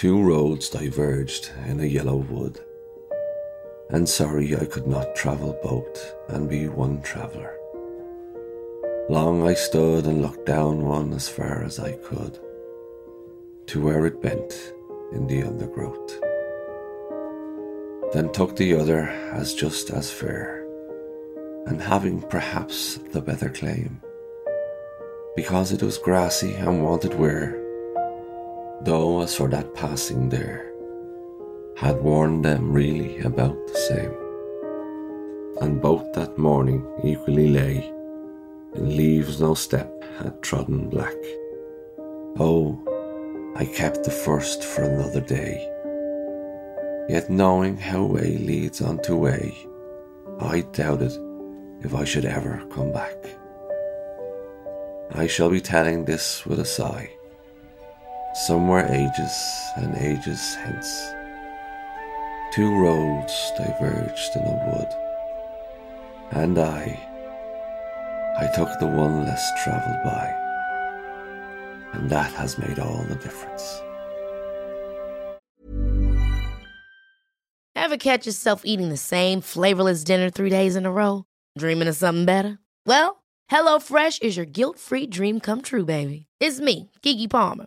Two roads diverged in a yellow wood. And sorry I could not travel both and be one traveller. Long I stood and looked down one as far as I could, to where it bent in the undergrowth. Then took the other as just as fair, and having perhaps the better claim, because it was grassy and wanted wear, though as for that passing there, had worn them really about the same. And both that morning equally lay in leaves no step had trodden black. Oh, I kept the first for another day. Yet knowing how way leads on to way, I doubted if I should ever come back. I shall be telling this with a sigh, somewhere ages and ages hence. Two roads diverged in a wood, and I, I took the one less travelled by, and that has made all the difference. Ever catch yourself eating the same flavorless dinner three days in a row? Dreaming of something better? Well, HelloFresh is your guilt-free dream come true, baby. It's me, Keke Palmer.